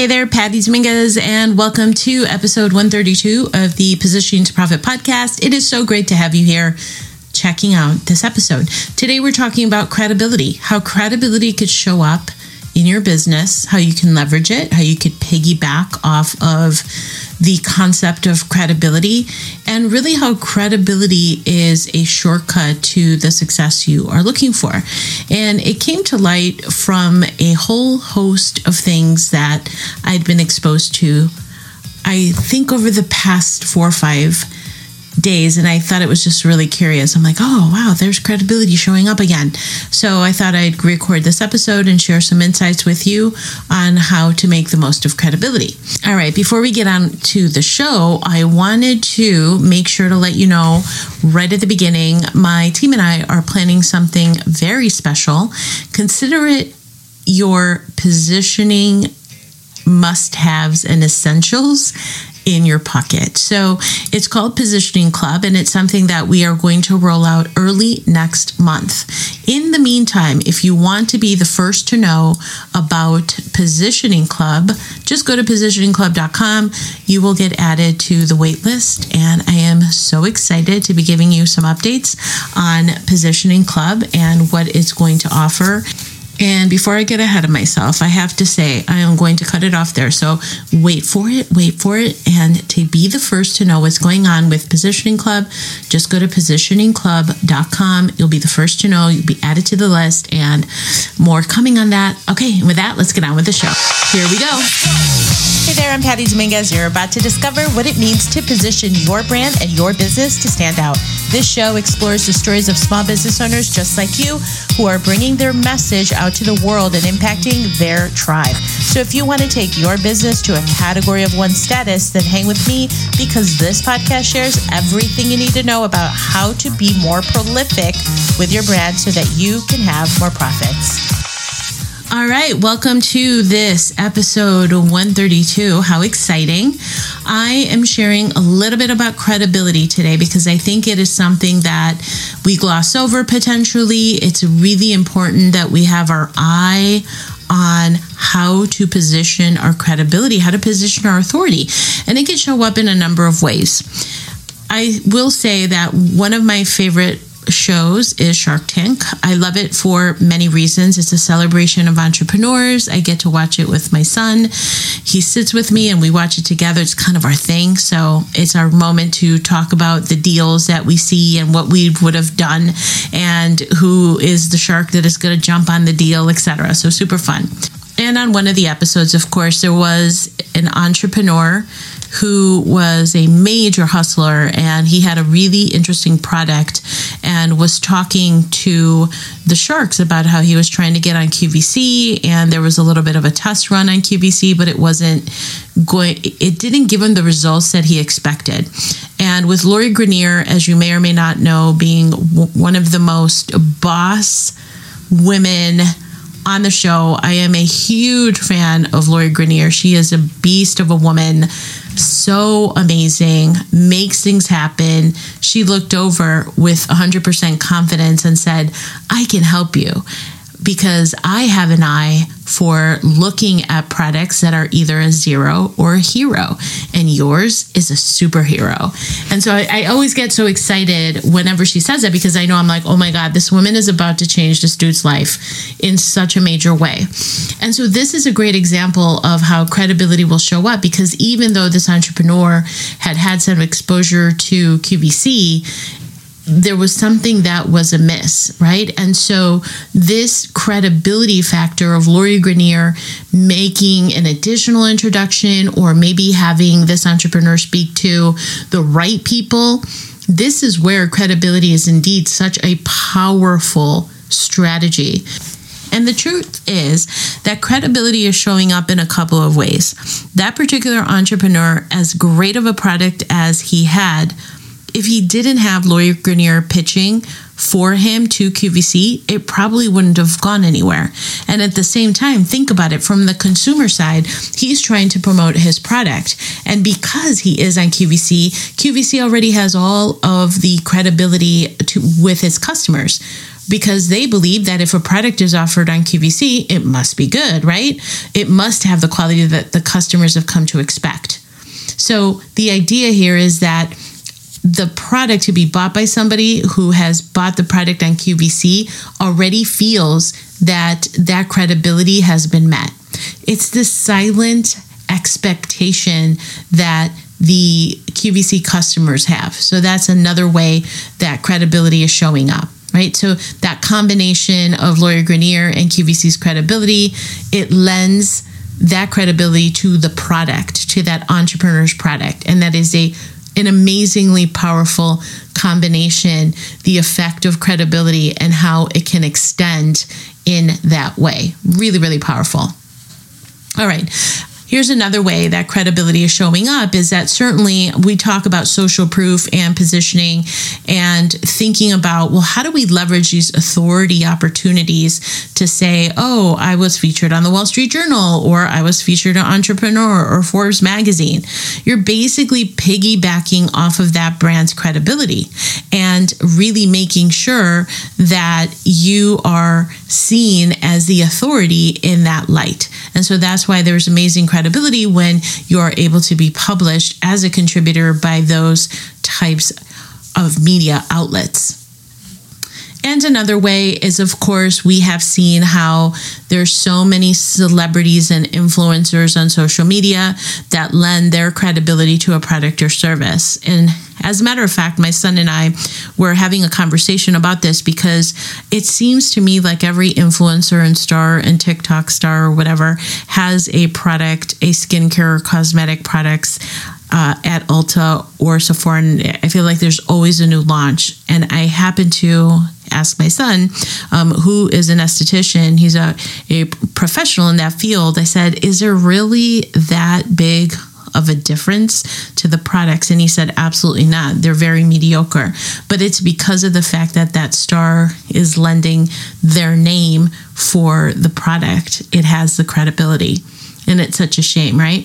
Hey there, Patty Dominguez, and welcome to episode 132 of the Positioning to Profit podcast. It is so great to have you here checking out this episode. Today, we're talking about credibility, how credibility could show up in your business, how you can leverage it, how you could piggyback off of the concept of credibility, and really how credibility is a shortcut to the success you are looking for. And it came to light from a whole host of things that I'd been exposed to, I think, over the past four or five days and I thought it was just really curious. I'm like, oh, wow, there's credibility showing up again. So I thought I'd record this episode and share some insights with you on how to make the most of credibility. All right, before we get on to the show, I wanted to make sure to let you know right at the beginning my team and I are planning something very special. Consider it your positioning must haves and essentials in your pocket. So it's called Positioning Club, and it's something that we are going to roll out early next month. In the meantime, if you want to be the first to know about Positioning Club, just go to positioningclub.com. You will get added to the wait list, and I am so excited to be giving you some updates on Positioning Club and what it's going to offer and before I get ahead of myself, I have to say I am going to cut it off there. So wait for it, wait for it. And to be the first to know what's going on with Positioning Club, just go to positioningclub.com. You'll be the first to know. You'll be added to the list and more coming on that. Okay, with that, let's get on with the show. Here we go. Hey there, I'm Patty Dominguez. You're about to discover what it means to position your brand and your business to stand out. This show explores the stories of small business owners just like you who are bringing their message out to the world and impacting their tribe. So if you want to take your business to a category of one status, then hang with me because this podcast shares everything you need to know about how to be more prolific with your brand so that you can have more profits. All right, welcome to this episode 132. How exciting! I am sharing a little bit about credibility today because I think it is something that we gloss over potentially. It's really important that we have our eye on how to position our credibility, how to position our authority. And it can show up in a number of ways. I will say that one of my favorite shows is Shark Tank. I love it for many reasons. It's a celebration of entrepreneurs. I get to watch it with my son. He sits with me and we watch it together. It's kind of our thing. So it's our moment to talk about the deals that we see and what we would have done and who is the shark that is going to jump on the deal, etc. So super fun. And on one of the episodes, of course, there was an entrepreneur who was a major hustler and he had a really interesting product and was talking to the Sharks about how he was trying to get on QVC and there was a little bit of a test run on QVC, but it wasn't going, it didn't give him the results that he expected. And with Lori Greiner, as you may or may not know, being one of the most boss women on the show. I am a huge fan of Lori Greiner. She is a beast of a woman so amazing, makes things happen. She looked over with 100% confidence and said, I can help you because I have an eye for looking at products that are either a zero or a hero, and yours is a superhero. And so I, I, always get so excited whenever she says it because I know I'm like, oh my God, this woman is about to change this dude's life in such a major way. And so this is a great example of how credibility will show up because even though this entrepreneur had had some exposure to QVC, there was something that was amiss, right? And so this credibility factor of Lori Greiner making an additional introduction or maybe having this entrepreneur speak to the right people, this is where credibility is indeed such a powerful strategy. And the truth is that credibility is showing up in a couple of ways. That particular entrepreneur, as great of a product as he had, if he didn't have Lori Greiner pitching for him to QVC, it probably wouldn't have gone anywhere. And at the same time, think about it from the consumer side, he's trying to promote his product. And because he is on QVC, QVC already has all of the credibility to with his customers because they believe that if a product is offered on QVC, it must be good, right? It must have the quality that the customers have come to expect. So the idea here is that the product to be bought by somebody who has bought the product on QVC already feels that that credibility has been met. It's this silent expectation that the QVC customers have. So that's another way that credibility is showing up right? So that combination of Lori Greiner and QVC's credibility, it lends that credibility to the product, to that entrepreneur's product. And that is a an amazingly powerful combination, the effect of credibility and how it can extend in that way. Really, really powerful. All right. Here's another way that credibility is showing up is that certainly we talk about social proof and positioning and thinking about, well, how do we leverage these authority opportunities to say, oh, I was featured on the Wall Street Journal or I was featured on Entrepreneur or Forbes magazine? You're basically piggybacking off of that brand's credibility and really making sure that you are seen as the authority in that light. And so that's why there's amazing credibility when you're able to be published as a contributor by those types of media outlets. And another way is, of course, we have seen how there's so many celebrities and influencers on social media that lend their credibility to a product or service. And as a matter of fact, my son and I were having a conversation about this because it seems to me like every influencer and star and TikTok star or whatever has a product, a skincare or cosmetic products uh, at Ulta or Sephora. And I feel like there's always a new launch. And I happen to ask my son, um, who is an esthetician, he's a, a professional in that field. I said, Is there really that big of a difference to the products? And he said, absolutely not. They're very mediocre. But it's because of the fact that that star is lending their name for the product, it has the credibility. And it's such a shame, right?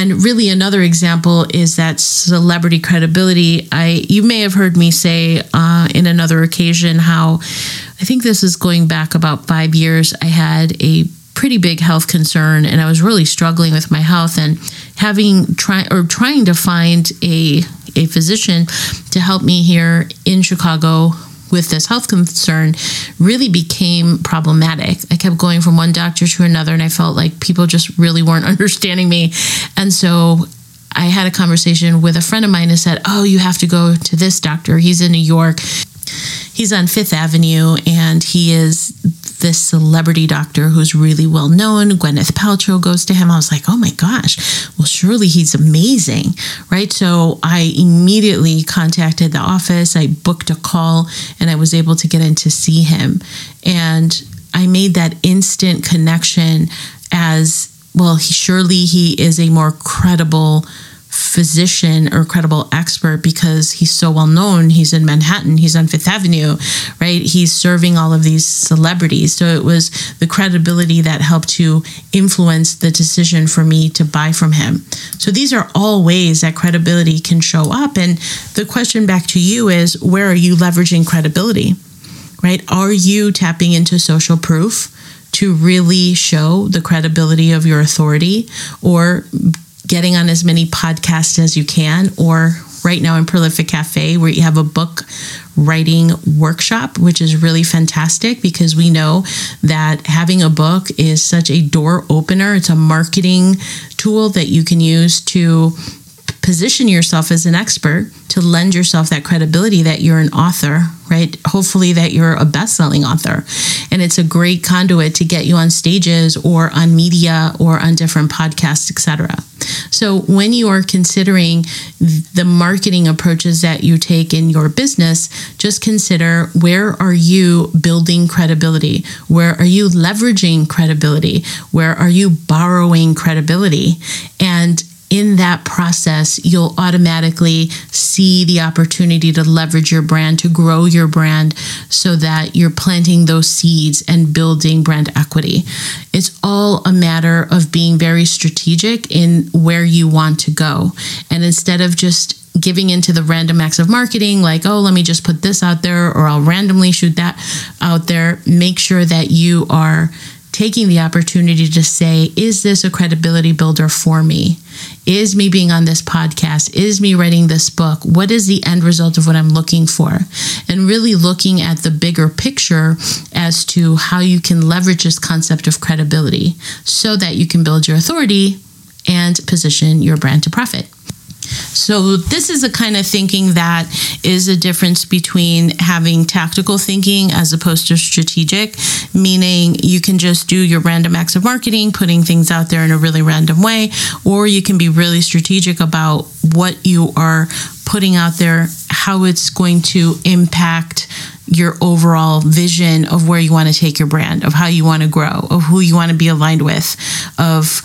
And really another example is that celebrity credibility. I you may have heard me say uh, in another occasion how i think this is going back about five years i had a pretty big health concern and i was really struggling with my health and having try or trying to find a a physician to help me here in chicago with this health concern really became problematic. I kept going from one doctor to another, and I felt like people just really weren't understanding me. And so I had a conversation with a friend of mine and said, Oh, you have to go to this doctor. He's in New York. He's on Fifth Avenue, and he is this celebrity doctor who's really well known. Gwyneth Paltrow goes to him. I was like, oh my gosh, well, surely he's amazing, right? So I immediately contacted the office. I booked a call and I was able to get in to see him. And I made that instant connection as well, he surely he is a more credible physician or credible expert because he's so well known. He's in Manhattan, he's on Fifth Avenue, right? He's serving all of these celebrities. So it was the credibility that helped to influence the decision for me to buy from him. So these are all ways that credibility can show up. And the question back to you is where are you leveraging credibility, right? Are you tapping into social proof? To really show the credibility of your authority, or getting on as many podcasts as you can, or right now in Prolific Cafe, where you have a book writing workshop, which is really fantastic because we know that having a book is such a door opener. It's a marketing tool that you can use to position yourself as an expert to lend yourself that credibility that you're an author, right? Hopefully that you're a best-selling author. And it's a great conduit to get you on stages or on media or on different podcasts, etc. So when you are considering the marketing approaches that you take in your business, just consider where are you building credibility? Where are you leveraging credibility? Where are you borrowing credibility? And in that process, you'll automatically see the opportunity to leverage your brand, to grow your brand so that you're planting those seeds and building brand equity. It's all a matter of being very strategic in where you want to go. And instead of just giving into the random acts of marketing, like, oh, let me just put this out there, or I'll randomly shoot that out there. Make sure that you are taking the opportunity to say, is this a credibility builder for me? Is me being on this podcast? Is me writing this book? What is the end result of what I'm looking for? And really looking at the bigger picture as to how you can leverage this concept of credibility so that you can build your authority and position your brand to profit. So, this is a kind of thinking that is a difference between having tactical thinking as opposed to strategic, meaning you can just do your random acts of marketing, putting things out there in a really random way, or you can be really strategic about what you are putting out there, how it's going to impact your overall vision of where you want to take your brand, of how you want to grow, of who you want to be aligned with, of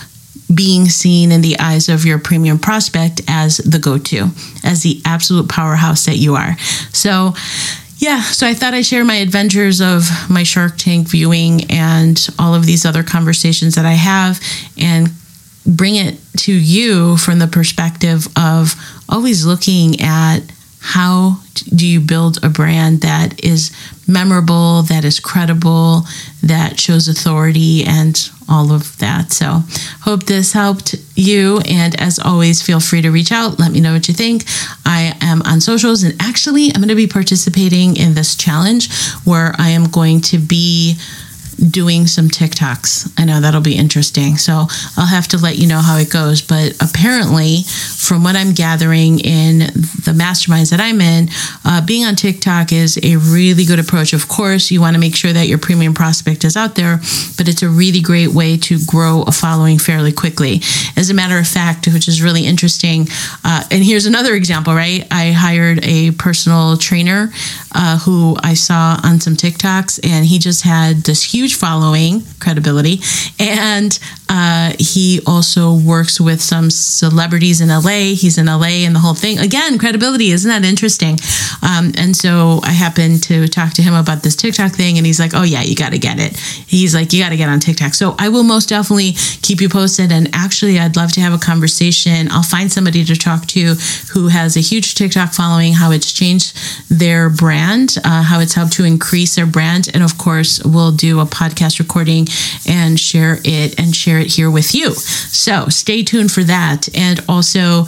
being seen in the eyes of your premium prospect as the go to, as the absolute powerhouse that you are. So, yeah, so I thought I'd share my adventures of my Shark Tank viewing and all of these other conversations that I have and bring it to you from the perspective of always looking at how do you build a brand that is memorable, that is credible, that shows authority, and all of that. So, hope this helped you. And as always, feel free to reach out. Let me know what you think. I am on socials, and actually, I'm going to be participating in this challenge where I am going to be doing some TikToks. I know that'll be interesting. So I'll have to let you know how it goes. But apparently, from what I'm gathering in the masterminds that I'm in, uh, being on TikTok is a really good approach. Of course, you want to make sure that your premium prospect is out there, but it's a really great way to grow a following fairly quickly. As a matter of fact, which is really interesting, uh, and here's another example, right? I hired a personal trainer uh, who I saw on some TikToks, and he just had this huge following, credibility, and uh, he also works with some celebrities in LA. He's in LA and the whole thing. Again, credibility, isn't that interesting? Um, and so I happened to talk to him about this TikTok thing, and he's like, "Oh yeah, you got to get it." He's like, "You got to get on TikTok." So I will most definitely keep you posted. And actually, I'd love to have a conversation. I'll find somebody to talk to who has a huge TikTok following, how it's changed their brand, uh, how it's helped to increase their brand, and of course, we'll do a podcast recording and share it and share it here with you. So stay tuned for that. And also,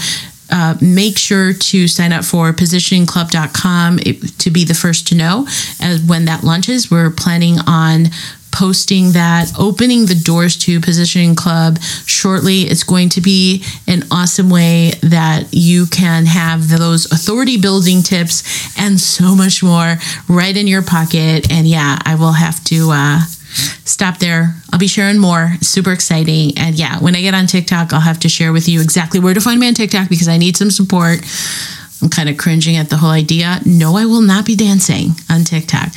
uh, make sure to sign up for positioningclub.com to be the first to know as when that launches. We're planning on posting that, opening the doors to Positioning Club shortly. It's going to be an awesome way that you can have those authority building tips and so much more right in your pocket. And yeah, I will have to. Uh, stop there. I'll be sharing more. Super exciting. And yeah, when I get on TikTok, I'll have to share with you exactly where to find me on TikTok because I need some support. I'm kind of cringing at the whole idea. No, I will not be dancing on TikTok.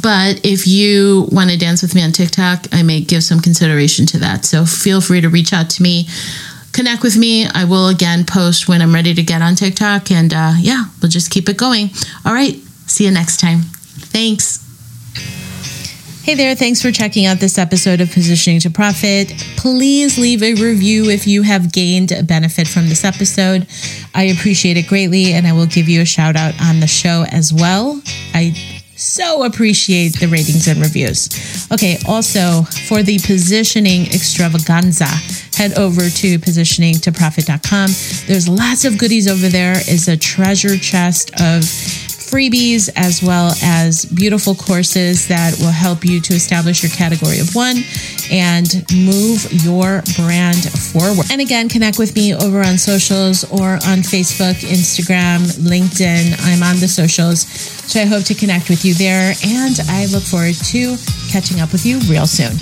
But if you want to dance with me on TikTok, I may give some consideration to that. So feel free to reach out to me, connect with me. I will again post when I'm ready to get on TikTok. And uh, yeah, we'll just keep it going. All right. See you next time. Thanks. Hey there, thanks for checking out this episode of Positioning to Profit. Please leave a review if you have gained a benefit from this episode. I appreciate it greatly, and I will give you a shout out on the show as well. I so appreciate the ratings and reviews. Okay, also for the positioning extravaganza, head over to positioningtoprofit.com. There's lots of goodies over there. Is a treasure chest of freebies as well as beautiful courses that will help you to establish your category of one and move your brand forward. And again, connect with me over on socials or on Facebook, Instagram, LinkedIn. I'm on the socials. So I hope to connect with you there. And I look forward to catching up with you real soon.